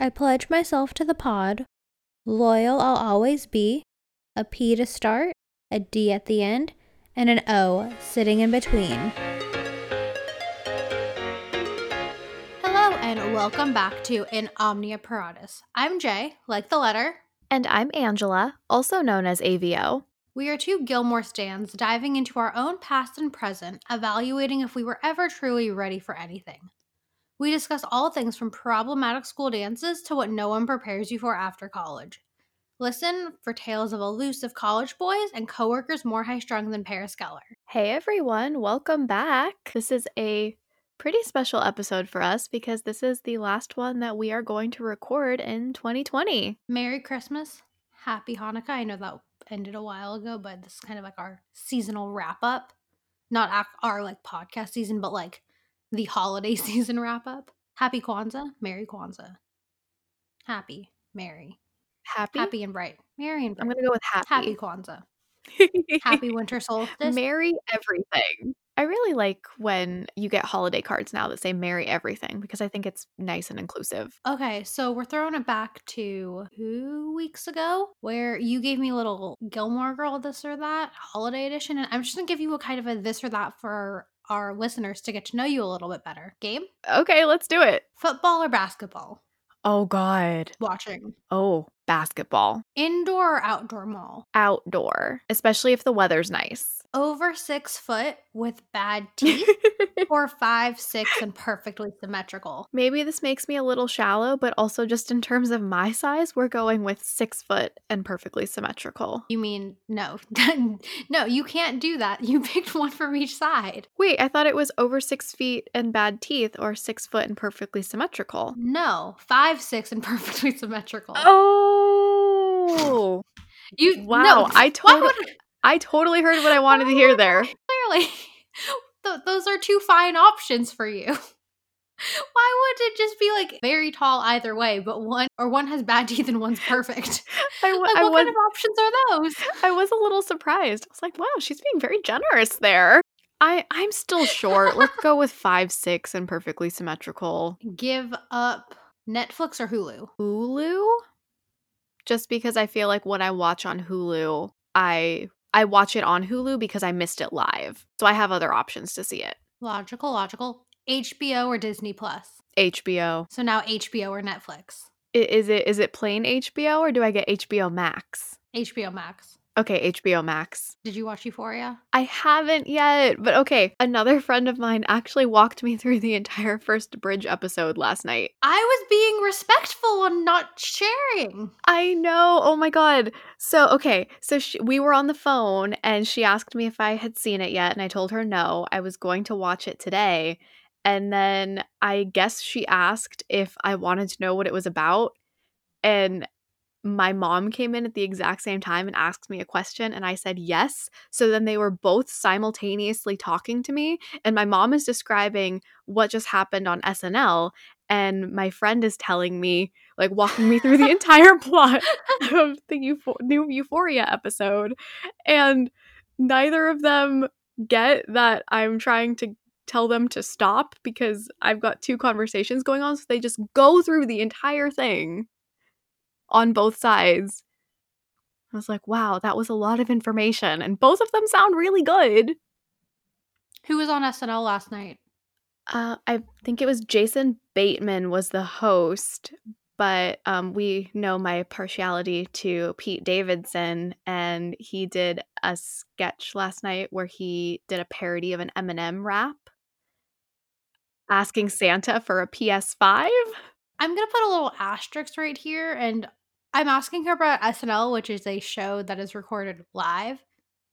I pledge myself to the pod. Loyal I'll always be. A P to start, a D at the end, and an O sitting in between. Hello, and welcome back to In Omnia Paratus. I'm Jay, like the letter. And I'm Angela, also known as AVO. We are two Gilmore stands diving into our own past and present, evaluating if we were ever truly ready for anything. We discuss all things from problematic school dances to what no one prepares you for after college. Listen for tales of elusive college boys and coworkers more high strung than Paris Geller. Hey everyone, welcome back. This is a pretty special episode for us because this is the last one that we are going to record in 2020. Merry Christmas, Happy Hanukkah. I know that ended a while ago, but this is kind of like our seasonal wrap up. Not our, our like podcast season, but like the holiday season wrap up. Happy Kwanzaa, Merry Kwanzaa. Happy, Merry. Happy? Happy and bright. Merry and bright. I'm going to go with happy. Happy Kwanzaa. Happy winter solstice. Merry everything. I really like when you get holiday cards now that say Merry everything because I think it's nice and inclusive. Okay, so we're throwing it back to two weeks ago where you gave me a little Gilmore Girl this or that holiday edition. And I'm just going to give you a kind of a this or that for our listeners to get to know you a little bit better. Game? Okay, let's do it. Football or basketball? Oh, God. Watching. Oh, basketball. Indoor or outdoor mall? Outdoor, especially if the weather's nice. Over six foot with bad teeth or five, six, and perfectly symmetrical? Maybe this makes me a little shallow, but also just in terms of my size, we're going with six foot and perfectly symmetrical. You mean no? no, you can't do that. You picked one from each side. Wait, I thought it was over six feet and bad teeth or six foot and perfectly symmetrical. No, five, six, and perfectly symmetrical. Oh. You Wow, no, I totally would- I totally heard what I wanted to hear there. clearly th- those are two fine options for you. Why would it just be like very tall either way, but one or one has bad teeth and one's perfect? I, w- Like I what was kind of options are those? I was a little surprised. I was like, wow, she's being very generous there. I I'm still short. Let's go with five six and perfectly symmetrical. Give up Netflix or Hulu. Hulu? Just because I feel like when I watch on Hulu, I I watch it on Hulu because I missed it live. So I have other options to see it. Logical, logical. HBO or Disney Plus. HBO. So now HBO or Netflix. I- Is it is it plain HBO or do I get HBO Max? HBO Max. Okay, HBO Max. Did you watch Euphoria? I haven't yet, but okay. Another friend of mine actually walked me through the entire first bridge episode last night. I was being respectful and not sharing. I know. Oh my god. So, okay. So she, we were on the phone and she asked me if I had seen it yet and I told her no. I was going to watch it today. And then I guess she asked if I wanted to know what it was about and my mom came in at the exact same time and asked me a question and I said yes. So then they were both simultaneously talking to me and my mom is describing what just happened on SNL and my friend is telling me like walking me through the entire plot of the new Euphoria episode and neither of them get that I'm trying to tell them to stop because I've got two conversations going on so they just go through the entire thing on both sides. I was like, wow, that was a lot of information. And both of them sound really good. Who was on SNL last night? Uh, I think it was Jason Bateman was the host, but um, we know my partiality to Pete Davidson, and he did a sketch last night where he did a parody of an Eminem rap, asking Santa for a PS5. I'm gonna put a little asterisk right here, and I'm asking her about SNL, which is a show that is recorded live.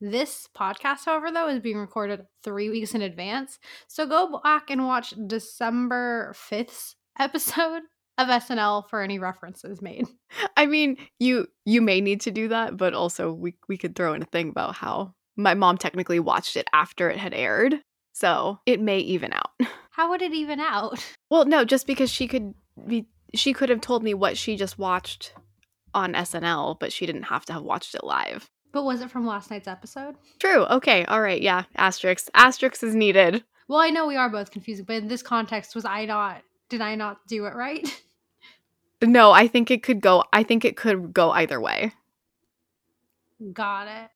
This podcast, however, though, is being recorded three weeks in advance. So go back and watch December 5th's episode of SNL for any references made. I mean, you you may need to do that, but also we we could throw in a thing about how my mom technically watched it after it had aired, so it may even out. How would it even out? Well, no, just because she could be she could have told me what she just watched on SNL, but she didn't have to have watched it live. But was it from last night's episode? True. Okay. All right. Yeah. Asterisk. Asterisk is needed. Well, I know we are both confusing, but in this context, was I not? Did I not do it right? No, I think it could go I think it could go either way. Got it.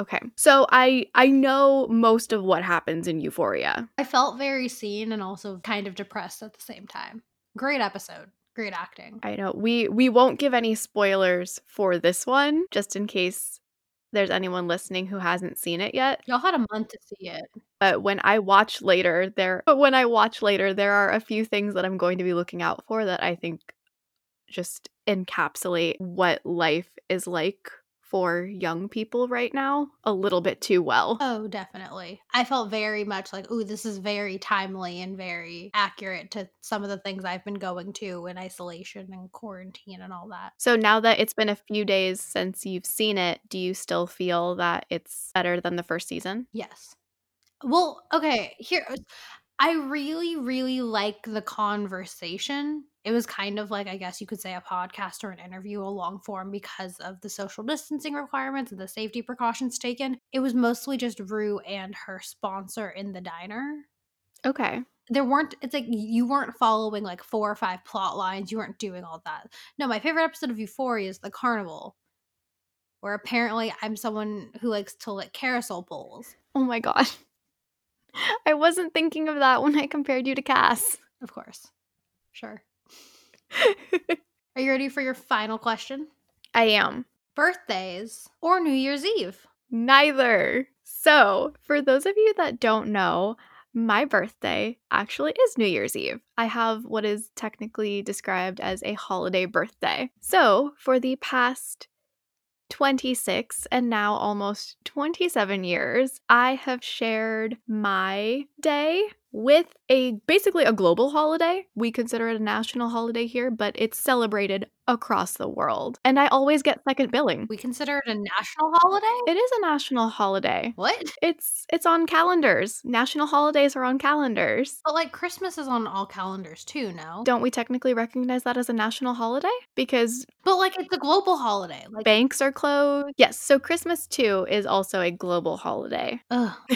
Okay. So I I know most of what happens in Euphoria. I felt very seen and also kind of depressed at the same time. Great episode. Great acting. I know. We we won't give any spoilers for this one just in case there's anyone listening who hasn't seen it yet. Y'all had a month to see it. But when I watch later, there but when I watch later, there are a few things that I'm going to be looking out for that I think just encapsulate what life is like for young people right now a little bit too well. Oh, definitely. I felt very much like, ooh, this is very timely and very accurate to some of the things I've been going to in isolation and quarantine and all that. So now that it's been a few days since you've seen it, do you still feel that it's better than the first season? Yes. Well, okay, here I really, really like the conversation. It was kind of like, I guess you could say, a podcast or an interview, a long form, because of the social distancing requirements and the safety precautions taken. It was mostly just Rue and her sponsor in the diner. Okay. There weren't, it's like you weren't following like four or five plot lines. You weren't doing all that. No, my favorite episode of Euphoria is the carnival, where apparently I'm someone who likes to lick carousel bowls. Oh my God. I wasn't thinking of that when I compared you to Cass. Of course. Sure. Are you ready for your final question? I am. Birthdays or New Year's Eve? Neither. So, for those of you that don't know, my birthday actually is New Year's Eve. I have what is technically described as a holiday birthday. So, for the past 26 and now almost 27 years, I have shared my day with a basically a global holiday. We consider it a national holiday here, but it's celebrated across the world. And I always get second billing. We consider it a national holiday? It is a national holiday. What? It's it's on calendars. National holidays are on calendars. But like Christmas is on all calendars too, no? Don't we technically recognize that as a national holiday? Because But like it's a global holiday. Like banks are closed. Yes, so Christmas too is also a global holiday. Ugh.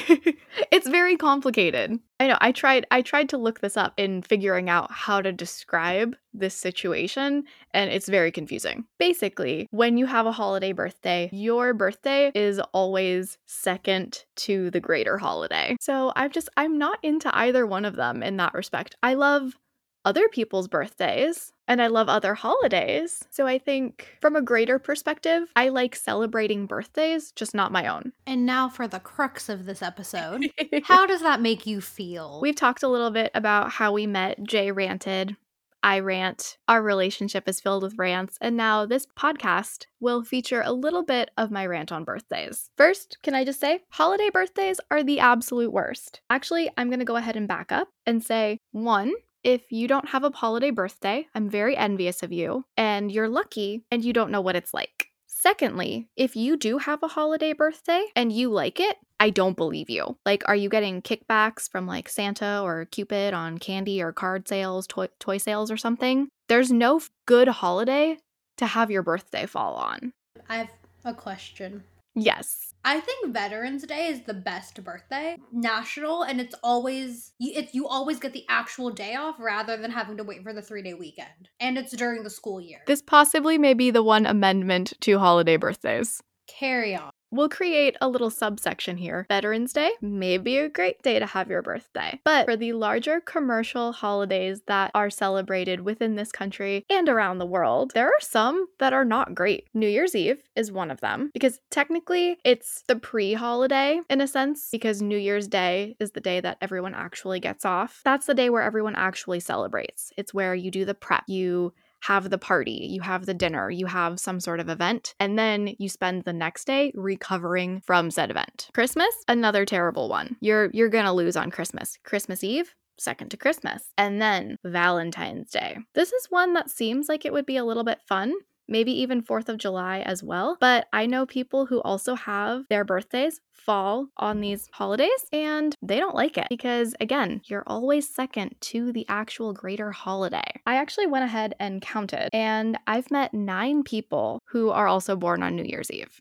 it's very complicated. I know. I tried I tried to look this up in figuring out how to describe this situation and it's very confusing. Basically, when you have a holiday birthday, your birthday is always second to the greater holiday. So, I've just I'm not into either one of them in that respect. I love other people's birthdays and I love other holidays. So I think from a greater perspective, I like celebrating birthdays, just not my own. And now for the crux of this episode. how does that make you feel? We've talked a little bit about how we met. Jay ranted. I rant. Our relationship is filled with rants. And now this podcast will feature a little bit of my rant on birthdays. First, can I just say, holiday birthdays are the absolute worst. Actually, I'm going to go ahead and back up and say one, if you don't have a holiday birthday, I'm very envious of you, and you're lucky and you don't know what it's like. Secondly, if you do have a holiday birthday and you like it, I don't believe you. Like, are you getting kickbacks from like Santa or Cupid on candy or card sales, toy, toy sales, or something? There's no good holiday to have your birthday fall on. I have a question. Yes. I think Veterans Day is the best birthday national, and it's always you. It's you always get the actual day off rather than having to wait for the three day weekend, and it's during the school year. This possibly may be the one amendment to holiday birthdays. Carry on. We'll create a little subsection here. Veterans Day may be a great day to have your birthday, but for the larger commercial holidays that are celebrated within this country and around the world, there are some that are not great. New Year's Eve is one of them because technically it's the pre holiday in a sense, because New Year's Day is the day that everyone actually gets off. That's the day where everyone actually celebrates. It's where you do the prep, you have the party, you have the dinner, you have some sort of event, and then you spend the next day recovering from said event. Christmas, another terrible one. You're you're going to lose on Christmas. Christmas Eve, second to Christmas. And then Valentine's Day. This is one that seems like it would be a little bit fun maybe even 4th of July as well. But I know people who also have their birthdays fall on these holidays and they don't like it because, again, you're always second to the actual greater holiday. I actually went ahead and counted and I've met nine people who are also born on New Year's Eve.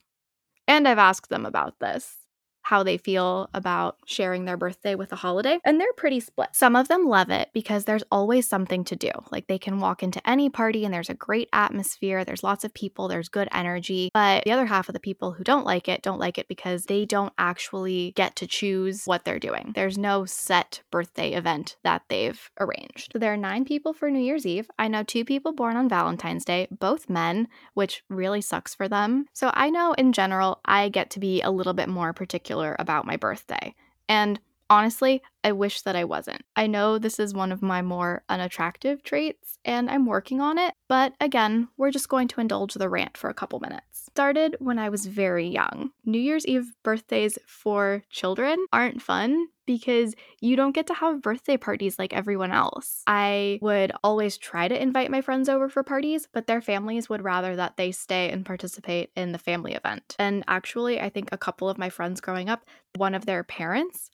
And I've asked them about this. How they feel about sharing their birthday with a holiday, and they're pretty split. Some of them love it because there's always something to do. Like they can walk into any party and there's a great atmosphere, there's lots of people, there's good energy. But the other half of the people who don't like it don't like it because they don't actually get to choose what they're doing. There's no set birthday event that they've arranged. So there are nine people for New Year's Eve. I know two people born on Valentine's Day, both men, which really sucks for them. So I know in general, I get to be a little bit more particular about my birthday. And honestly, I wish that I wasn't. I know this is one of my more unattractive traits, and I'm working on it, but again, we're just going to indulge the rant for a couple minutes. Started when I was very young. New Year's Eve birthdays for children aren't fun because you don't get to have birthday parties like everyone else. I would always try to invite my friends over for parties, but their families would rather that they stay and participate in the family event. And actually, I think a couple of my friends growing up, one of their parents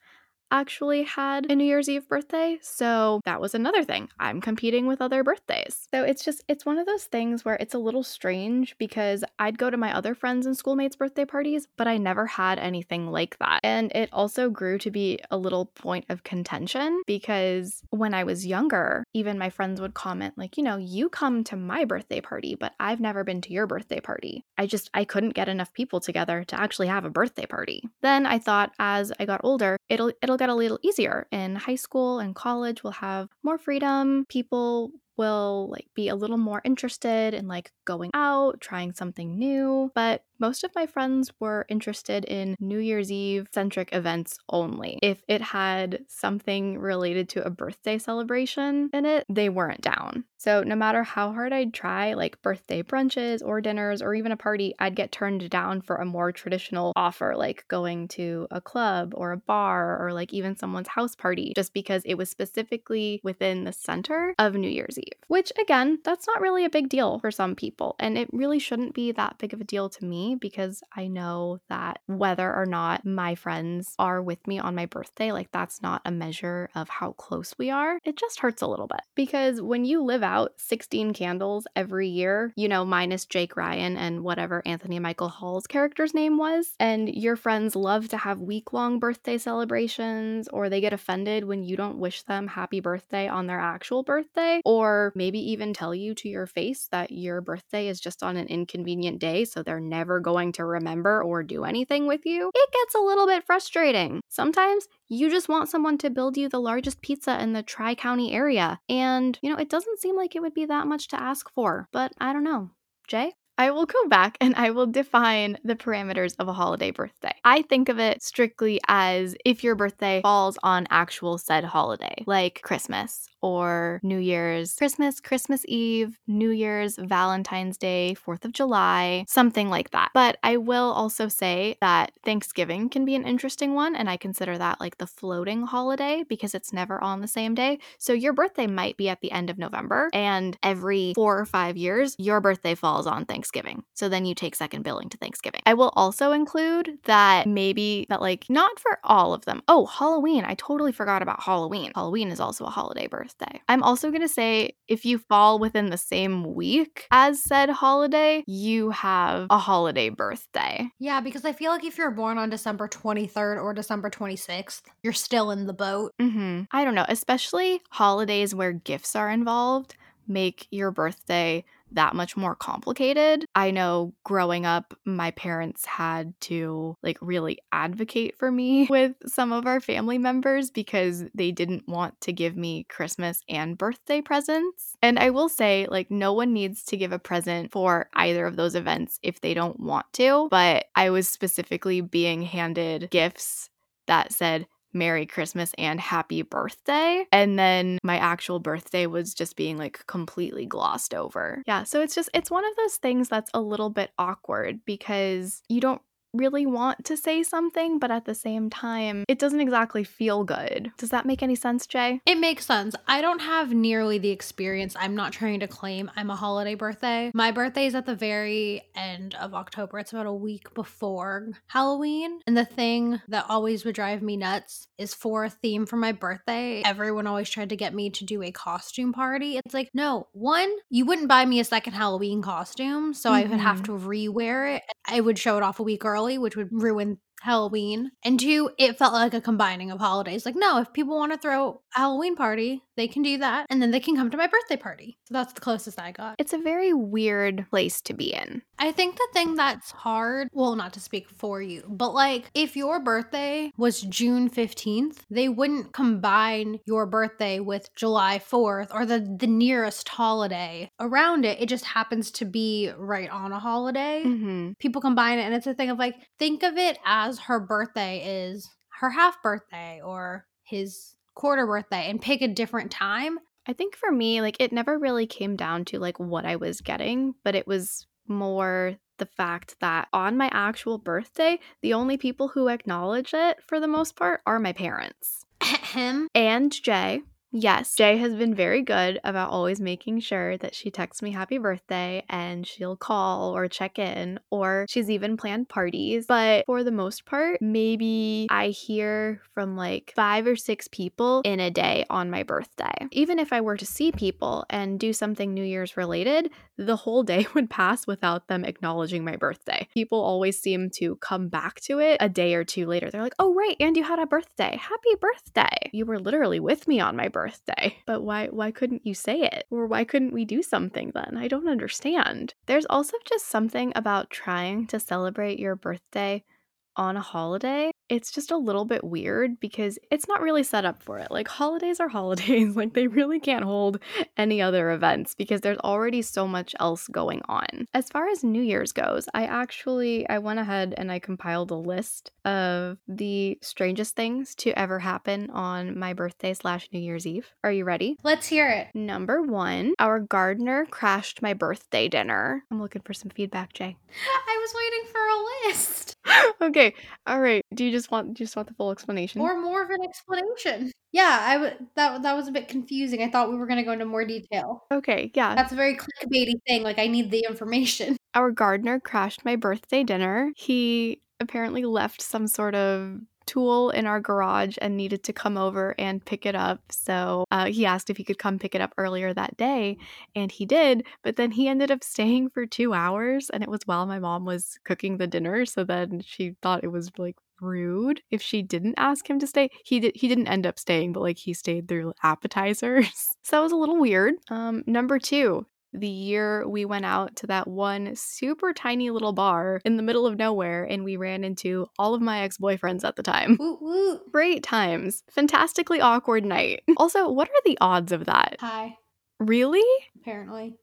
actually had a New Year's Eve birthday. So that was another thing. I'm competing with other birthdays. So it's just, it's one of those things where it's a little strange because I'd go to my other friends and schoolmates' birthday parties, but I never had anything like that. And it also grew to be a little point of contention because when I was younger, even my friends would comment, like, you know, you come to my birthday party, but I've never been to your birthday party. I just, I couldn't get enough people together to actually have a birthday party. Then I thought as I got older, it'll, it'll get a little easier. In high school and college, we'll have more freedom. People will like be a little more interested in like going out, trying something new. But most of my friends were interested in New Year's Eve centric events only. If it had something related to a birthday celebration in it, they weren't down. So, no matter how hard I'd try, like birthday brunches or dinners or even a party, I'd get turned down for a more traditional offer, like going to a club or a bar or like even someone's house party, just because it was specifically within the center of New Year's Eve. Which, again, that's not really a big deal for some people. And it really shouldn't be that big of a deal to me because I know that whether or not my friends are with me on my birthday, like that's not a measure of how close we are. It just hurts a little bit because when you live out 16 candles every year, you know, minus Jake Ryan and whatever Anthony Michael Hall's character's name was, and your friends love to have week long birthday celebrations or they get offended when you don't wish them happy birthday on their actual birthday, or maybe even tell you to your face that your birthday is just on an inconvenient day, so they're never going to remember or do anything with you, it gets a little bit frustrating. Sometimes you just want someone to build you the largest pizza in the Tri County area. And, you know, it doesn't seem like it would be that much to ask for, but I don't know. Jay? I will go back and I will define the parameters of a holiday birthday. I think of it strictly as if your birthday falls on actual said holiday, like Christmas or New Year's, Christmas, Christmas Eve, New Year's, Valentine's Day, 4th of July, something like that. But I will also say that Thanksgiving can be an interesting one, and I consider that like the floating holiday because it's never on the same day. So your birthday might be at the end of November, and every four or five years, your birthday falls on Thanksgiving. So then you take second billing to Thanksgiving. I will also include that maybe that, like, not for all of them. Oh, Halloween. I totally forgot about Halloween. Halloween is also a holiday birthday birthday. I'm also going to say if you fall within the same week as said holiday, you have a holiday birthday. Yeah, because I feel like if you're born on December 23rd or December 26th, you're still in the boat. Mm-hmm. I don't know, especially holidays where gifts are involved make your birthday that much more complicated. I know growing up, my parents had to like really advocate for me with some of our family members because they didn't want to give me Christmas and birthday presents. And I will say, like, no one needs to give a present for either of those events if they don't want to. But I was specifically being handed gifts that said, Merry Christmas and Happy Birthday. And then my actual birthday was just being like completely glossed over. Yeah, so it's just, it's one of those things that's a little bit awkward because you don't really want to say something, but at the same time, it doesn't exactly feel good. Does that make any sense, Jay? It makes sense. I don't have nearly the experience. I'm not trying to claim I'm a holiday birthday. My birthday is at the very end of October. It's about a week before Halloween. And the thing that always would drive me nuts is for a theme for my birthday. Everyone always tried to get me to do a costume party. It's like, no, one, you wouldn't buy me a second Halloween costume, so mm-hmm. I would have mm-hmm. to rewear it. I would show it off a week early, which would ruin Halloween. And two, it felt like a combining of holidays. Like, no, if people want to throw a Halloween party, they can do that. And then they can come to my birthday party. So that's the closest I got. It's a very weird place to be in. I think the thing that's hard, well, not to speak for you, but like if your birthday was June 15th, they wouldn't combine your birthday with July 4th or the, the nearest holiday around it. It just happens to be right on a holiday. Mm-hmm. People combine it, and it's a thing of like, think of it as her birthday is her half birthday or his quarter birthday and pick a different time. I think for me, like it never really came down to like what I was getting, but it was more the fact that on my actual birthday, the only people who acknowledge it for the most part are my parents Him. and Jay. Yes, Jay has been very good about always making sure that she texts me happy birthday and she'll call or check in, or she's even planned parties. But for the most part, maybe I hear from like five or six people in a day on my birthday. Even if I were to see people and do something New Year's related, the whole day would pass without them acknowledging my birthday. People always seem to come back to it a day or two later. They're like, oh, right, and you had a birthday. Happy birthday. You were literally with me on my birthday. But why why couldn't you say it? Or why couldn't we do something then? I don't understand. There's also just something about trying to celebrate your birthday on a holiday, it's just a little bit weird because it's not really set up for it. Like holidays are holidays, like they really can't hold any other events because there's already so much else going on. As far as New Year's goes, I actually I went ahead and I compiled a list of the strangest things to ever happen on my birthday slash New Year's Eve. Are you ready? Let's hear it. Number one, our gardener crashed my birthday dinner. I'm looking for some feedback, Jay. I was waiting for a list. okay, all right. Do you just want do you just want the full explanation? Or more of an explanation. Yeah, I would that that was a bit confusing. I thought we were gonna go into more detail. okay, yeah. That's a very clickbaity thing. Like I need the information. Our gardener crashed my birthday dinner. He apparently left some sort of tool in our garage and needed to come over and pick it up. So uh, he asked if he could come pick it up earlier that day, and he did. But then he ended up staying for two hours, and it was while my mom was cooking the dinner. So then she thought it was like rude if she didn't ask him to stay. He did he didn't end up staying, but like he stayed through appetizers. so that was a little weird. Um number 2, the year we went out to that one super tiny little bar in the middle of nowhere and we ran into all of my ex-boyfriends at the time. Woot woot. Great times. Fantastically awkward night. Also, what are the odds of that? Hi. Really? Apparently.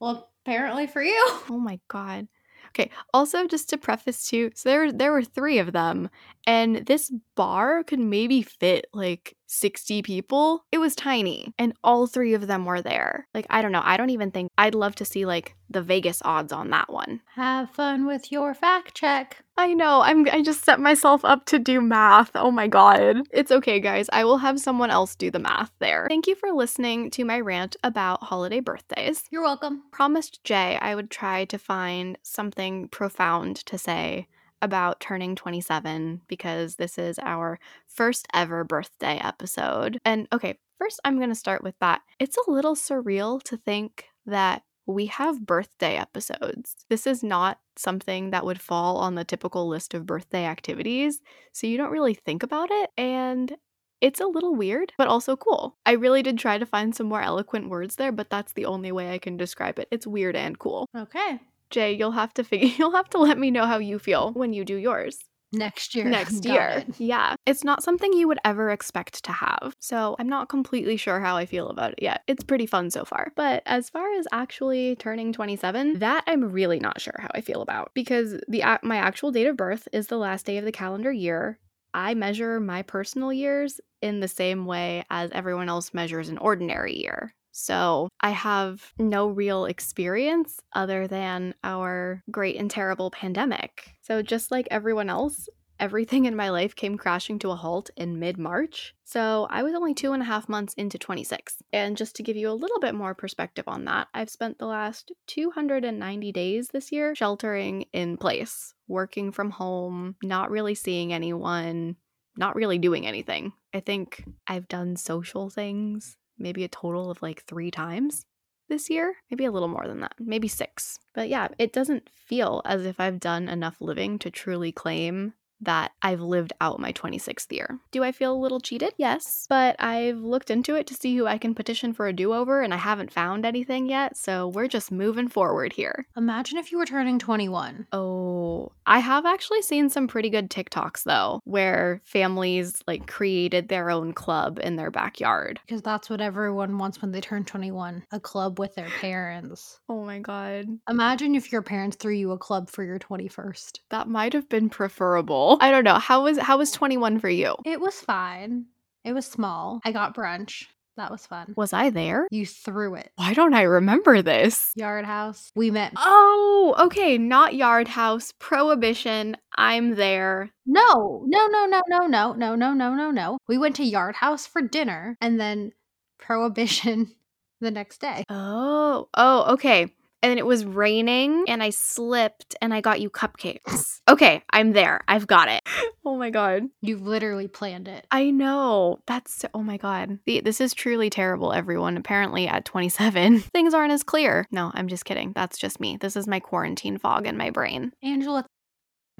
Well, apparently for you. Oh my god. Okay, also just to preface too, so there there were 3 of them and this bar could maybe fit like 60 people. It was tiny and all 3 of them were there. Like I don't know, I don't even think I'd love to see like the Vegas odds on that one. Have fun with your fact check. I know. I'm I just set myself up to do math. Oh my god. It's okay, guys. I will have someone else do the math there. Thank you for listening to my rant about holiday birthdays. You're welcome. Promised Jay I would try to find something profound to say about turning 27 because this is our first ever birthday episode. And okay, first I'm going to start with that. It's a little surreal to think that we have birthday episodes. This is not something that would fall on the typical list of birthday activities, so you don't really think about it. And it's a little weird, but also cool. I really did try to find some more eloquent words there, but that's the only way I can describe it. It's weird and cool. Okay. Jay, you'll have to figure you'll have to let me know how you feel when you do yours Next year. next Got year. it. Yeah. It's not something you would ever expect to have. So I'm not completely sure how I feel about it yet. It's pretty fun so far. But as far as actually turning 27, that I'm really not sure how I feel about because the ac- my actual date of birth is the last day of the calendar year. I measure my personal years in the same way as everyone else measures an ordinary year. So I have no real experience other than our great and terrible pandemic. So just like everyone else, everything in my life came crashing to a halt in mid March. So I was only two and a half months into 26. And just to give you a little bit more perspective on that, I've spent the last 290 days this year sheltering in place, working from home, not really seeing anyone, not really doing anything. I think I've done social things maybe a total of like three times this year, maybe a little more than that, maybe six. But yeah, it doesn't feel as if I've done enough living to truly claim that I've lived out my 26th year. Do I feel a little cheated? Yes. But I've looked into it to see who I can petition for a do over, and I haven't found anything yet, so we're just moving forward here. Imagine if you were turning 21. Oh, I have actually seen some pretty good TikToks though, where families like created their own club in their backyard. Because that's what everyone wants when they turn 21 a club with their parents. Oh my god. Imagine if your parents threw you a club for your 21st. That might have been preferable. I don't know. How was how was 21 for you? It was fine. It was small. I got brunch. That was fun. Was I there? You threw it. Why don't I remember this? Yard house. We met. Oh, okay. Not Yard House. Prohibition. I'm there. No, no, no, no, no, no, no, no, no, no, no. We went to Yard House for dinner and then Prohibition the next day. Oh, oh, okay. And it was raining and I slipped and I got you cupcakes. Okay, I'm there. I've got it. Oh my god. You literally planned it. I know. That's so, oh my god. The, this is truly terrible, everyone. Apparently, at 27, things aren't as clear. No, I'm just kidding. That's just me. This is my quarantine fog in my brain. Angela,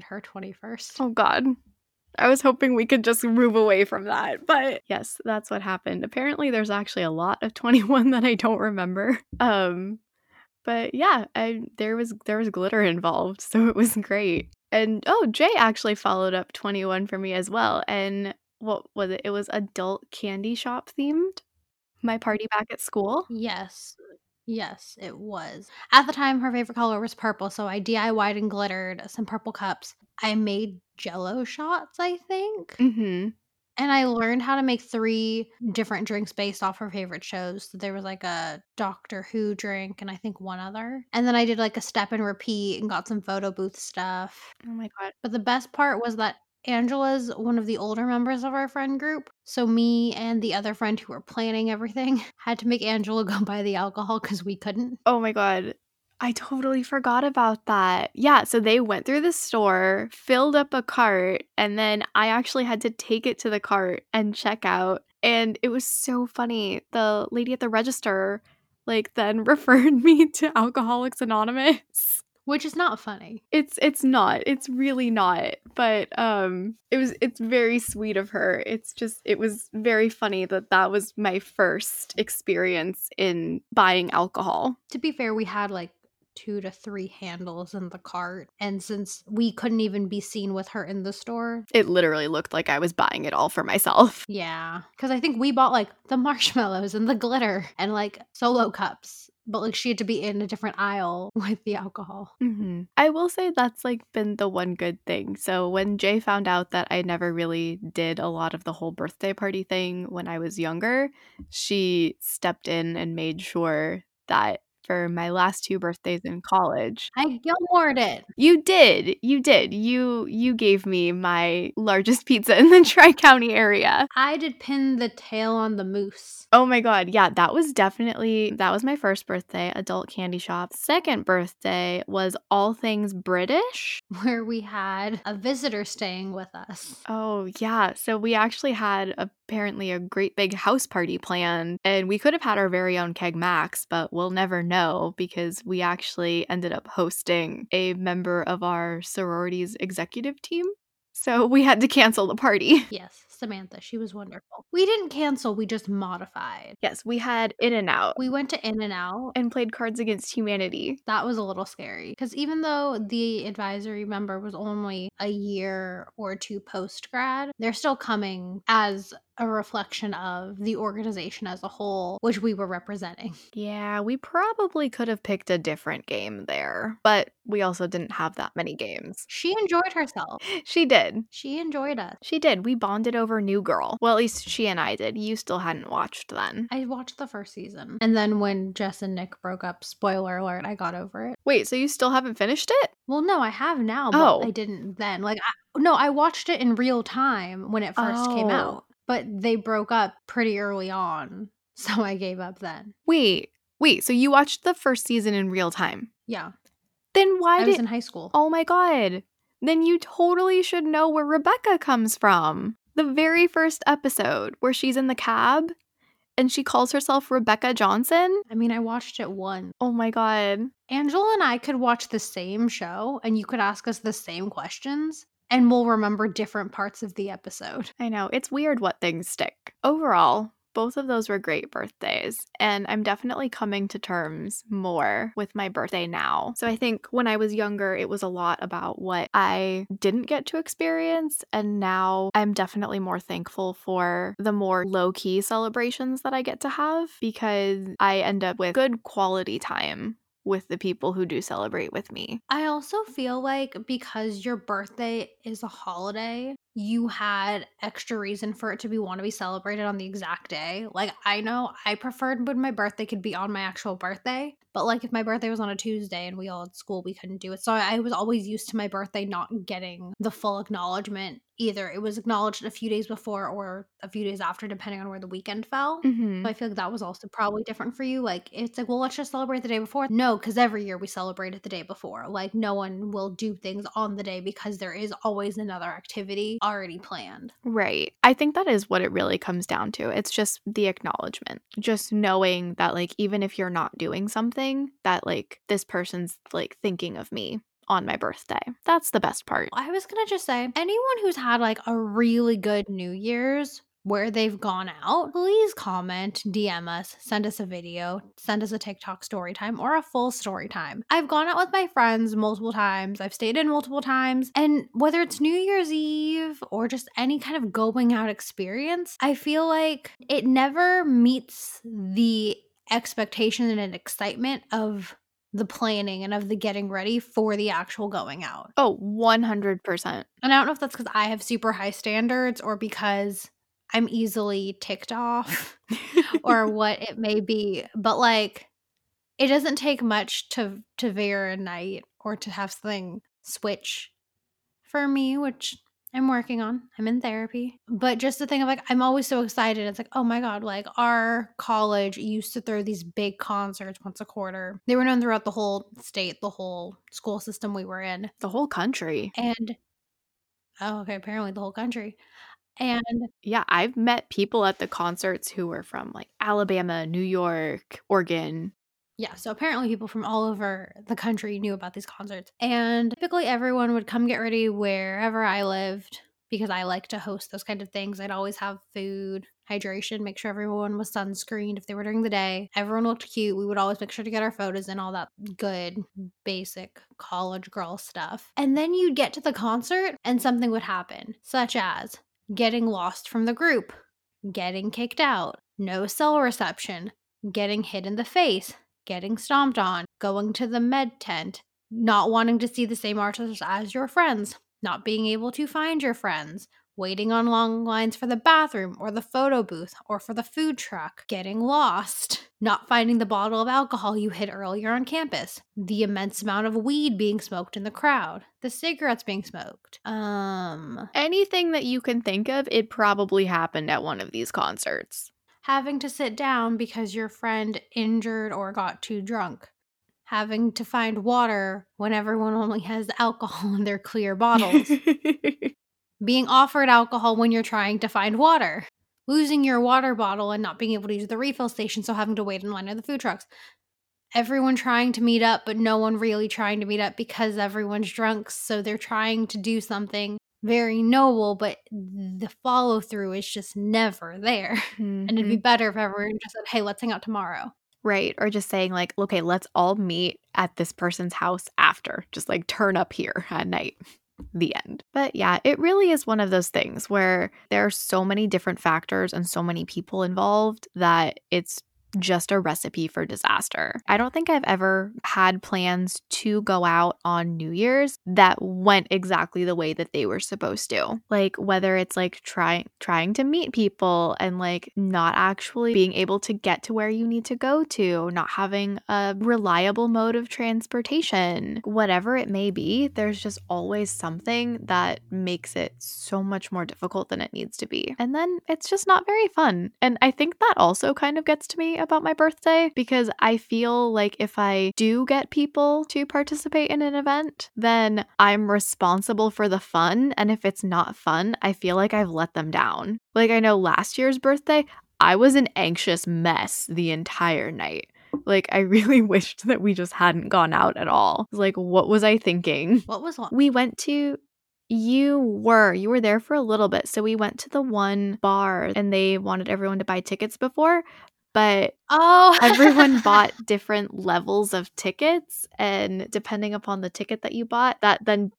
her 21st. Oh god. I was hoping we could just move away from that. But yes, that's what happened. Apparently there's actually a lot of 21 that I don't remember. Um but yeah, I there was there was glitter involved, so it was great. And oh, Jay actually followed up 21 for me as well. And what was it? It was adult candy shop themed. My party back at school. Yes. Yes, it was. At the time, her favorite color was purple, so I DIY'd and glittered some purple cups. I made jello shots, I think. Mhm. And I learned how to make three different drinks based off her favorite shows. So there was like a Doctor Who drink and I think one other. And then I did like a step and repeat and got some photo booth stuff. Oh my god. But the best part was that Angela's one of the older members of our friend group. So me and the other friend who were planning everything had to make Angela go buy the alcohol because we couldn't. Oh my god. I totally forgot about that. Yeah, so they went through the store, filled up a cart, and then I actually had to take it to the cart and check out. And it was so funny. The lady at the register like then referred me to Alcoholics Anonymous. Which is not funny. It's it's not. It's really not. But um it was it's very sweet of her. It's just it was very funny that that was my first experience in buying alcohol. To be fair, we had like two to three handles in the cart. And since we couldn't even be seen with her in the store, It literally looked like I was buying it all for myself. yeah. Because I think we bought like the marshmallows and the glitter and like solo cups. But like she had to be in a different aisle with the alcohol. hmm I will say that's like been the one good thing. So when Jay found out that I never really did a lot of the whole birthday party thing when I was younger, she stepped in and made sure that for my last two birthdays in college. I Gilmore'd it. You did. You did. You you gave me my largest pizza in the Tri-County area. I did pin the tail on the moose. Oh my god, yeah, that was definitely that was my first birthday, adult candy shop. Second birthday was all things British. Where we had a visitor staying with us. Oh, yeah. So we actually had apparently a great big house party planned, and we could have had our very own keg max, but we'll never know because we actually ended up hosting a member of our sorority's executive team. So we had to cancel the party. Yes, Samantha. She was wonderful. We didn't cancel, we just modified. Yes, we had In-N-Out We went to In-N-Out. and played Cards Against Humanity. That was a little scary because even though the advisory member was only a year or two post grad, they're still coming as a reflection of the organization as a whole, which we were representing. Yeah, we probably could have picked a different game there, but we also didn't have that many games. She enjoyed herself. She did. She enjoyed us. She did. We bonded over New Girl. Well, at least she and I did. You still hadn't watched then. I watched the first season. And then when Jess and Nick broke up, spoiler alert, I got over it. Wait, so you still haven't finished it? Well, no, I have now, but Oh. I didn't then. Like, I, no, I watched it in real time when it first came Oh. out, but they broke up pretty early on. So I gave up then. Wait, wait, so you watched the first season in real time? Yeah. Then why I was in high school. Oh my god. Then you totally should know where Rebecca comes from. The very first episode where she's in the cab and she calls herself Rebecca Johnson. I mean, I watched it once. Oh my god. Angela and I could watch the same show and you could ask us the same questions and we'll remember different parts of the episode. I know. It's weird what things stick. Overall, both of those were great birthdays, and I'm definitely coming to terms more with my birthday now. So I think when I was younger, it was a lot about what I didn't get to experience, and now I'm definitely more thankful for the more low key celebrations that I get to have because I end up with good quality time with the people who do celebrate with me. I also feel like because your birthday is a holiday, you had extra reason for it to be want to be celebrated on the exact day. Like I know I preferred when my birthday could be on my actual birthday, but like if my birthday was on a Tuesday and we all at school, we couldn't do it. So I was always used to my birthday not getting the full acknowledgement either. It was acknowledged a few days before or a few days after, depending on where the weekend fell. Mm-hmm. So I feel like that was also probably different for you. Like it's like, well, let's just celebrate the day before. No, because every year we celebrate it the day before. Like no one will do things on the day because there is always another activity already planned. Right. I think that is what it really comes down to. It's just the acknowledgement. Just knowing that like even if you're not doing something, that like this person's like thinking of me on my birthday. That's the best part. I was going to just say anyone who's had like a really good New Year's where they've gone out, please comment, DM us, send us a video, send us a TikTok story time or a full story time. I've gone out with my friends multiple times, I've stayed in multiple times, and whether it's New Year's Eve or just any kind of going out experience, I feel like it never meets the expectation and excitement of the planning and of the getting ready for the actual going out. Oh, 100%. And I don't know if that's because I have super high standards or because I'm easily ticked off or what it may be. But like, it doesn't take much to to veer a night or to have something switch for me, which I'm working on. I'm in therapy. But just the thing of like, I'm always so excited. It's like, oh my God, like our college used to throw these big concerts once a quarter. They were known throughout the whole state, the whole school system we were in, the whole country. And oh, okay, apparently the whole country. And yeah, I've met people at the concerts who were from like Alabama, New York, Oregon, yeah, so apparently people from all over the country knew about these concerts. And typically everyone would come get ready wherever I lived because I like to host those kind of things. I'd always have food, hydration, make sure everyone was sunscreened if they were during the day. Everyone looked cute. We would always make sure to get our photos and all that good, basic college girl stuff. And then you'd get to the concert and something would happen, such as getting lost from the group, getting kicked out, no cell reception, getting hit in the face, getting stomped on, going to the med tent, not wanting to see the same artists as your friends, not being able to find your friends, waiting on long lines for the bathroom or the photo booth or for the food truck, getting lost, not finding the bottle of alcohol you hid earlier on campus, the immense amount of weed being smoked in the crowd, the cigarettes being smoked. Um anything that you can think of, it probably happened at one of these concerts having to sit down because your friend injured or got too drunk, having to find water when everyone only has alcohol in their clear bottles, being offered alcohol when you're trying to find water, losing your water bottle and not being able to use the refill station, so having to wait in line at the food trucks. Everyone trying to meet up, but no one really trying to meet up because everyone's drunk. So they're trying to do something very noble, but the follow through is just never there. Mm-hmm. And it'd be mm-hmm. better if everyone just said, hey, let's hang out tomorrow. Right. Or just saying, like, okay, let's all meet at this person's house after. Just like turn up here at night. The end. But yeah, it really is one of those things where there are so many different factors and so many people involved that it's just a recipe for disaster. I don't think I've ever had plans to go out on New Year's that went exactly the way that they were supposed to. Like whether it's like trying trying to meet people and like not actually being able to get to where you need to go to, not having a reliable mode of transportation, whatever it may be, there's just always something that makes it so much more difficult than it needs to be. And then it's just not very fun. And I think that also kind of gets to me about my birthday because I feel like if I do get people to participate in an event, then I'm responsible for the fun. And if it's not fun, I feel like I've let them down. Like I know last year's birthday, I was an anxious mess the entire night. Like, I really wished that we just hadn't gone out at all. Like, what was I thinking? What was what? We went to You were. You were there for a little bit. So we went to the one bar and they wanted everyone to buy tickets before, but Oh, everyone bought different levels of tickets and depending upon the ticket that you bought, that then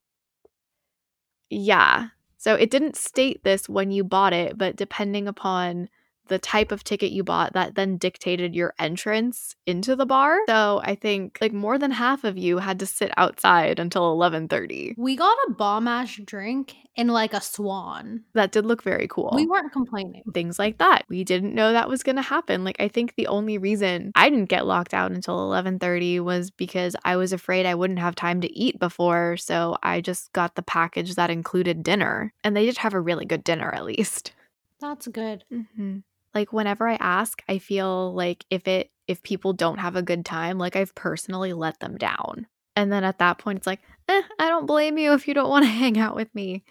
yeah. So it didn't state this when you bought it, but depending upon the type of ticket you bought that then dictated your entrance into the bar. So I think like more than half of you had to sit outside until 11:30. we got a bomb ash drink in like a swan. That did look very cool. We weren't complaining. things like that. We didn't know that was going to happen. Like I think the only reason I didn't get locked out until 11:30 was because I was afraid I wouldn't have time to eat before, so I just got the package that included dinner. And they did have a really good dinner at least. That's good. Mm-hmm. Like whenever I ask, I feel like if it if people don't have a good time, like I've personally let them down. And then at that point, it's like, eh, I don't blame you if you don't want to hang out with me,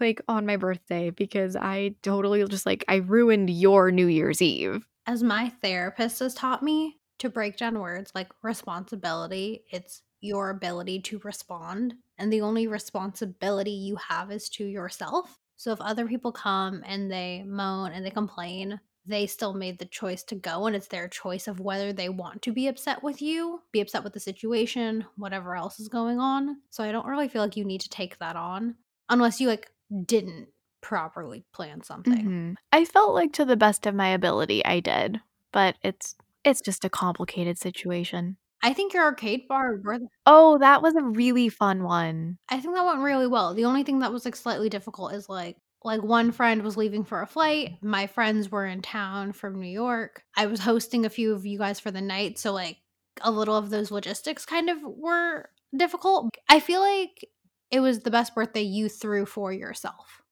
like on my birthday, because I totally just like I ruined your New Year's Eve. As my therapist has taught me to break down words like responsibility, it's your ability to respond. And the only responsibility you have is to yourself. So if other people come and they moan and they complain, they still made the choice to go and it's their choice of whether they want to be upset with you, be upset with the situation, whatever else is going on. So I don't really feel like you need to take that on unless you like didn't properly plan something. Mhm. I felt like to the best of my ability I did, but it's it's just a complicated situation. I think your arcade bar Oh, that was a really fun one. I think that went really well. The only thing that was like slightly difficult is like like one friend was leaving for a flight. My friends were in town from New York. I was hosting a few of you guys for the night, so like a little of those logistics kind of were difficult. I feel like it was the best birthday you threw for yourself.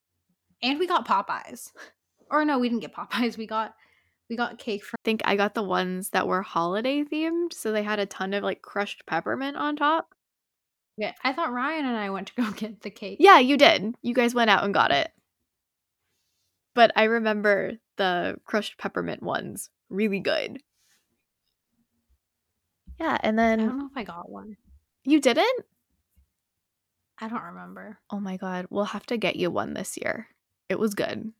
And we got Popeyes. Or no, we didn't get Popeyes. We got we got cake from I think I got the ones that were holiday themed, so they had a ton of like crushed peppermint on top. yeah, I thought Ryan and I went to go get the cake. Yeah, you did. You guys went out and got it. But I remember the crushed peppermint ones. Really good. Yeah, and then I don't know if I got one. you didn't? I don't remember. Oh my god, we'll have to get you one this year. It was good.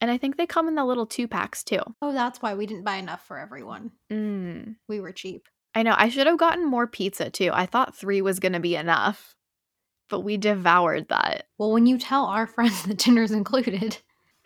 And I think they come in the little two packs too. Oh, that's why we didn't buy enough for everyone. Mm. We were cheap. I know. I should have gotten more pizza too. I thought three was going to be enough, but we devoured that. Well, when you tell our friends the dinner's included,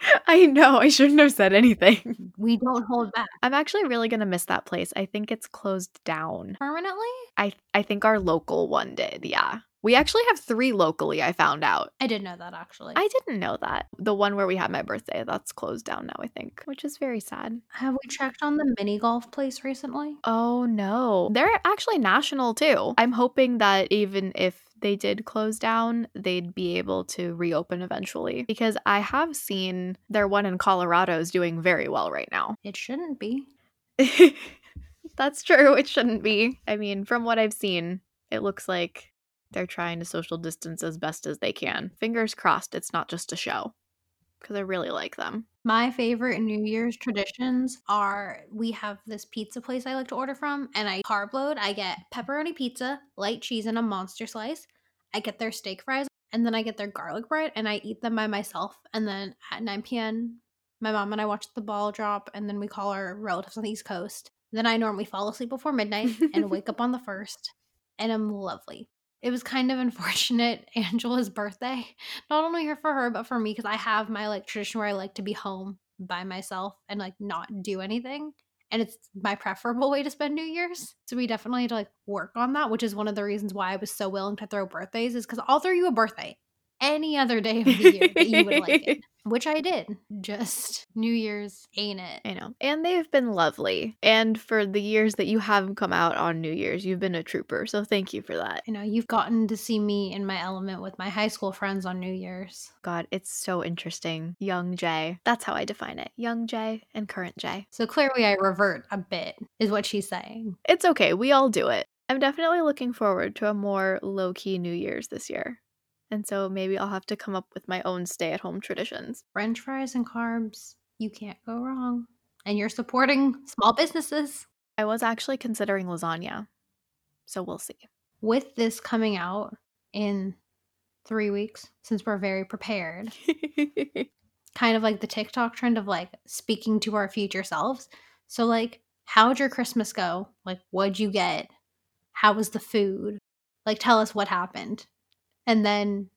I know. I shouldn't have said anything. we don't hold back. I'm actually really going to miss that place. I think it's closed down. Permanently? I I think our local one did. Yeah. We actually have three locally, I found out. I didn't know that actually. I didn't know that. The one where we had my birthday, that's closed down now, I think, which is very sad. Have we checked on the mini golf place recently? Oh no. They're actually national too. I'm hoping that even if they did close down, they'd be able to reopen eventually because I have seen their one in Colorado is doing very well right now. It shouldn't be. That's true. It shouldn't be. I mean, from what I've seen, it looks like they're trying to social distance as best as they can. Fingers crossed it's not just a show because I really like them. My favorite New Year's traditions are we have this pizza place I like to order from, and I carb load. I get pepperoni pizza, light cheese, and a monster slice. I get their steak fries, and then I get their garlic bread, and I eat them by myself. And then at 9 p.m., my mom and I watch the ball drop, and then we call our relatives on the East Coast. Then I normally fall asleep before midnight and wake up on the first, and I'm lovely. It was kind of unfortunate Angela's birthday. Not only her for her, but for me because I have my like tradition where I like to be home by myself and like not do anything. And it's my preferable way to spend New Year's. So we definitely had to like work on that, which is one of the reasons why I was so willing to throw birthdays, is because I'll throw you a birthday any other day of the year that you would like it. Which I did. Just New Year's ain't it. I know. And they've been lovely. And for the years that you have come out on New Year's, you've been a trooper. So thank you for that. You know, you've gotten to see me in my element with my high school friends on New Year's. God, it's so interesting. Young Jay. That's how I define it. Young Jay and current Jay. So clearly I revert a bit, is what she's saying. It's okay. We all do it. I'm definitely looking forward to a more low key New Year's this year. And so maybe I'll have to come up with my own stay at home traditions. French fries and carbs, you can't go wrong. And you're supporting small businesses. I was actually considering lasagna. So we'll see. With this coming out in three weeks since we're very prepared. kind of like the TikTok trend of like speaking to our future selves. So, like, how'd your Christmas go? Like, what'd you get? How was the food? Like, tell us what happened. And then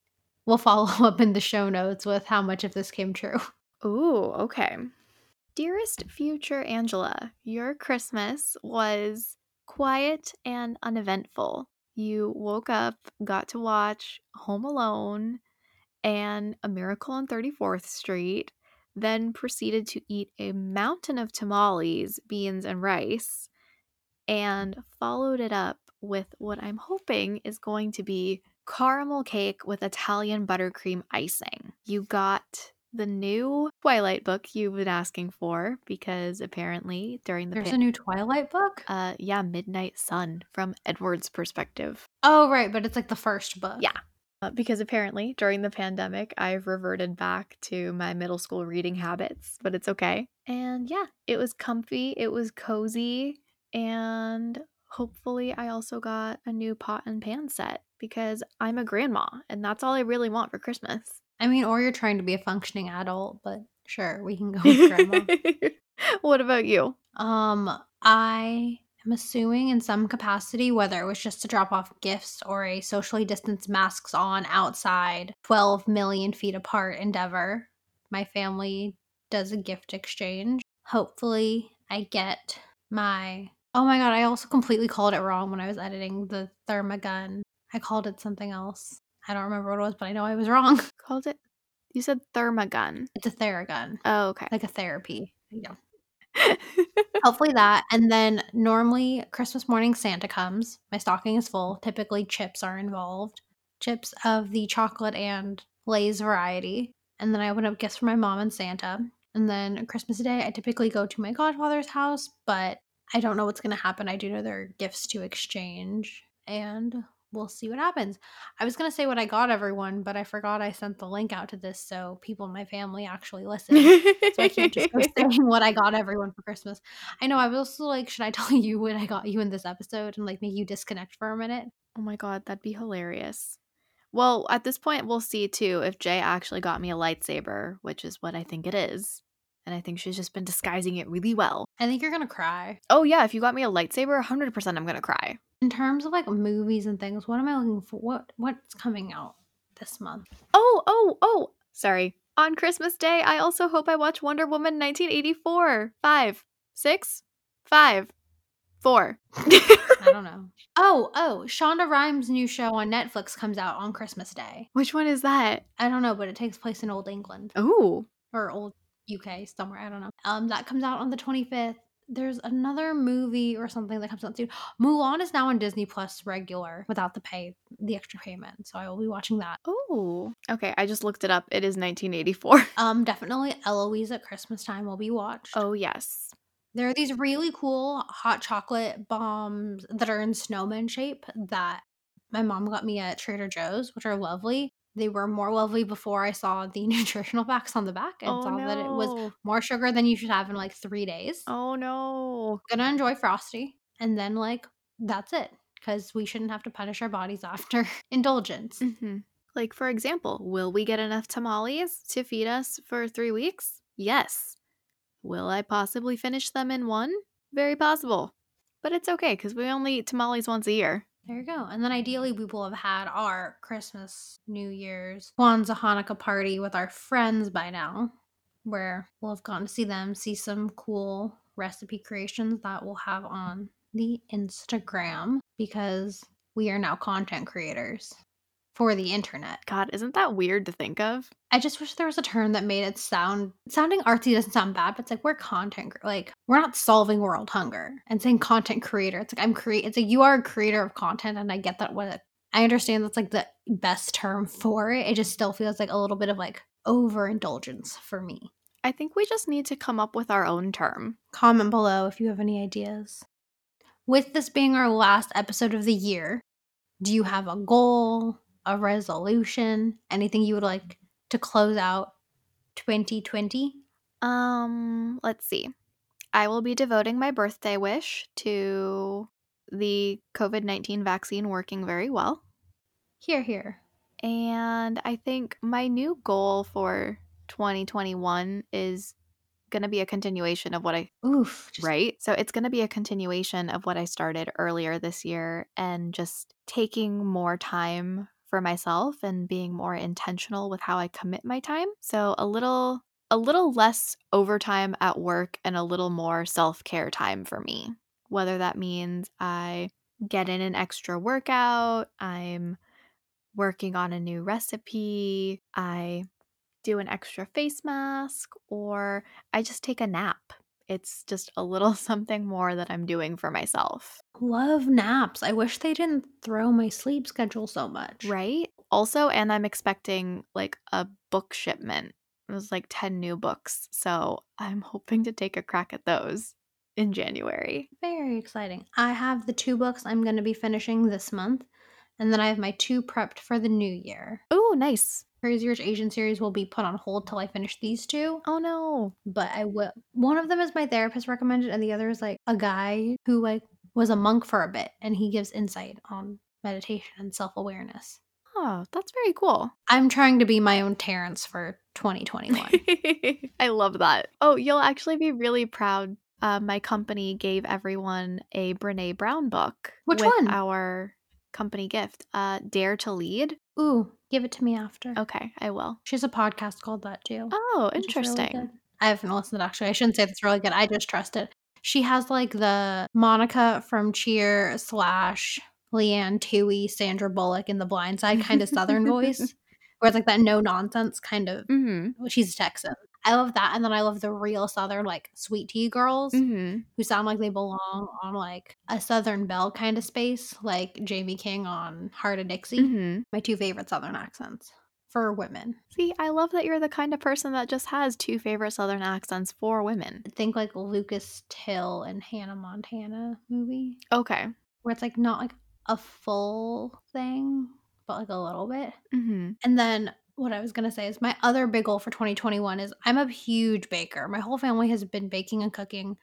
we'll follow up in the show notes with how much of this came true. Ooh, okay. Dearest future Angela, your Christmas was quiet and uneventful. You woke up, got to watch Home Alone and A Miracle on 34th Street, then proceeded to eat a mountain of tamales, beans, and rice, and followed it up with what I'm hoping is going to be caramel cake with Italian buttercream icing. You got the new Twilight book you've been asking for because apparently during the There's a new Twilight book? uh yeah, Midnight Sun from Edward's perspective. Oh, right, but it's like the first book. Yeah. Uh, because apparently during the pandemic I've reverted back to my middle school reading habits, but it's okay. And yeah, it was comfy, it was cozy, and hopefully I also got a new pot and pan set because I'm a grandma and that's all I really want for Christmas. I mean, or you're trying to be a functioning adult, but sure, we can go with grandma. what about you? Um, I am assuming in some capacity, whether it was just to drop off gifts or a socially distanced masks on outside, 12 million feet apart endeavor, my family does a gift exchange. Hopefully, I get my. Oh my god, I also completely called it wrong when I was editing the Thermagun. I called it something else. I don't remember what it was, but I know I was wrong. Called it you said thermagun. It's a Theragun, Oh, okay. like a therapy. Yeah. Hopefully that. And then normally Christmas morning Santa comes. My stocking is full. Typically chips are involved. Chips of the chocolate and Lay's variety. And then I open up gifts for my mom and Santa. And then Christmas Day, I typically go to my godfather's house, but I don't know what's going to happen. I do know there are gifts to exchange, and we'll see what happens. I was going to say what I got everyone, but I forgot I sent the link out to this so people in my family actually listen. So I can't just go saying what I got everyone for Christmas. I know I was also like, should I tell you what I got you in this episode and like make you disconnect for a minute? Oh my god, that'd be hilarious. Well, at this point, we'll see too if Jay actually got me a lightsaber, which is what I think it is. And I think she's just been disguising it really well. I think you're gonna cry. Oh, yeah, if you got me a lightsaber, 100% I'm gonna cry. In terms of like movies and things, what am I looking for? What what's coming out this month? Oh, oh, oh, sorry. On Christmas Day, I also hope I watch Wonder Woman 1984. Five, six, five, four. I don't know. Oh, oh, Shonda Rhimes' new show on Netflix comes out on Christmas Day. Which one is that? I don't know, but it takes place in Old England Oh, or Old UK somewhere. I don't know. Um, that comes out on the 25th. There's another movie or something that comes out soon. Mulan is now on Disney Plus regular without the pay, the extra payment. So I will be watching that. oh. Okay, I just looked it up. It is 1984. Um, definitely Eloise at Christmas time will be watched. Oh, yes. There are these really cool hot chocolate bombs that are in snowman shape that my mom got me at Trader Joe's, which are lovely. They were more lovely before I saw the nutritional facts on the back and oh, saw no. that it was more sugar than you should have in like three days. Oh, no. Gonna enjoy Frosty. And then, like, that's it. Because we shouldn't have to punish our bodies after indulgence. hmm Like, for example, will we get enough tamales to feed us for three weeks? Yes. Will I possibly finish them in one? Very possible. But it's okay because we only eat tamales once a year. There you go. And then ideally, we will have had our Christmas, New Year's, Kwanzaa, Hanukkah party with our friends by now, where we'll have gotten to see them, see some cool recipe creations that we'll have on the Instagram because we are now content creators for the internet. God, isn't that weird to think of? I just wish there was a term that made it sound sounding artsy doesn't sound bad, but it's like we're content like we're not solving world hunger and saying content creator. It's like I'm create. It's like you are a creator of content, and I get that. What I understand that's like the best term for it. It just still feels like a little bit of like overindulgence for me. I think we just need to come up with our own term. Comment below if you have any ideas. With this being our last episode of the year, do you have a goal, a resolution, anything you would like to close out 2020? Um, let's see. I will be devoting my birthday wish to the COVID 19 vaccine working very well. Here, here. And I think my new goal for 2021 is going to be a continuation of what I Oof. just- right? So it's going to be a continuation of what I started earlier this year and just taking more time for myself and being more intentional with how I commit my time. So a little a little less overtime at work and a little more self-care time for me. Whether that means I get in an extra workout, I'm working on a new recipe, I do an extra face mask, or I just take a nap. It's just a little something more that I'm doing for myself. Love naps. I wish they didn't throw my sleep schedule so much. Right? Also, and I'm expecting like a book shipment. It was like 10 new books. So I'm hoping to take a crack at those in January. Very exciting. I have the two books I'm going to be finishing this month, and then I have my two prepped for the new year. Oh, nice. Crazy Rich Asian series will be put on hold till I finish these two, Oh, no. but I will. One of them is my therapist recommended, and the other is like a guy who like was a monk for a bit, and he gives insight on meditation and self awareness. Oh, that's very cool. I'm trying to be my own Terrence for 2021. I love that. Oh, you'll actually be really proud. Uh, my company gave everyone a Brene Brown book. Which one? Our company gift, uh, Dare to Lead. Ooh, give it to me after. Okay, I will. She has a podcast called that too. Oh, is really interesting. I haven't listened actually. I shouldn't say that's really good. I just trust it. She has like the Monica from Cheer slash Leigh Anne Tuohy, Sandra Bullock in the Blind Side kind of Southern voice, where it's like that no nonsense kind of. mm-hmm. She's a Texan. I love that, and then I love the real Southern like sweet tea girls Mm-hmm. who sound like they belong on like a Southern Belle kind of space, like Jaime King on Hart of Dixie. Mm-hmm. My two favorite Southern accents for women. See, I love that you're the kind of person that just has two favorite Southern accents for women. think like Lucas Till and Hannah Montana movie Okay. where it's like not like a full thing, but like a little bit. Mm-hmm. And then what I was gonna say is my other big goal for 2021 is I'm a huge baker. My whole family has been baking and cooking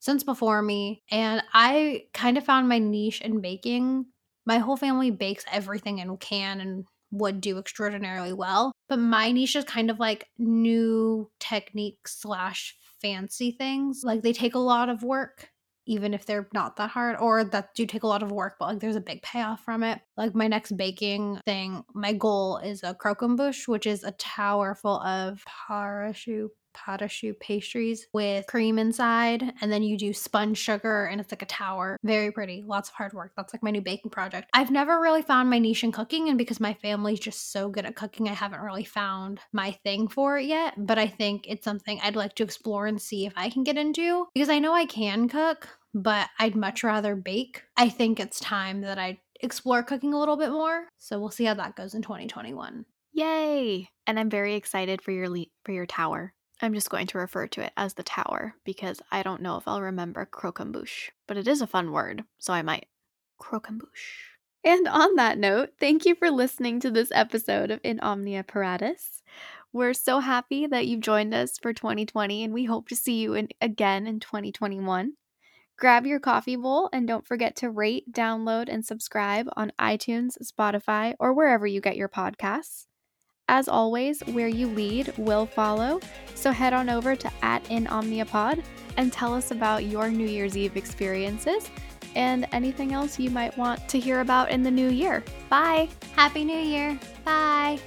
since before me, and I kind of found my niche in baking. My whole family bakes everything and can and would do extraordinarily well, but my niche is kind of like new techniques slash fancy things. Like they take a lot of work even if they're not that hard or that do take a lot of work but like there's a big payoff from it. Like my next baking thing my goal is a croquembouche which is a tower full of pâte à choux pâte à choux pastries with cream inside and then you do sponge sugar and it's like a tower. Very pretty. Lots of hard work. That's like my new baking project. I've never really found my niche in cooking and because my family's just so good at cooking i haven't really found my thing for it yet but i think it's something i'd like to explore and see if i can get into because i know i can cook but i'd much rather bake. I think it's time that i explore cooking a little bit more so we'll see how that goes in 2021 Yay! And I'm very excited for your le- for your tower. I'm just going to refer to it as the tower because I don't know if I'll remember croquembouche, but it is a fun word, so I might. Croquembouche. And on that note, thank you for listening to this episode of In Omnia Paratus. We're so happy that you've joined us for 2020, and we hope to see you in, again in 2021. Grab your coffee bowl and don't forget to rate, download, and subscribe on iTunes, Spotify, or wherever you get your podcasts. As always, where you lead will follow, so head on over to at in Omniapod and tell us about your New Year's Eve experiences and anything else you might want to hear about in the new year. Bye! happy new year bye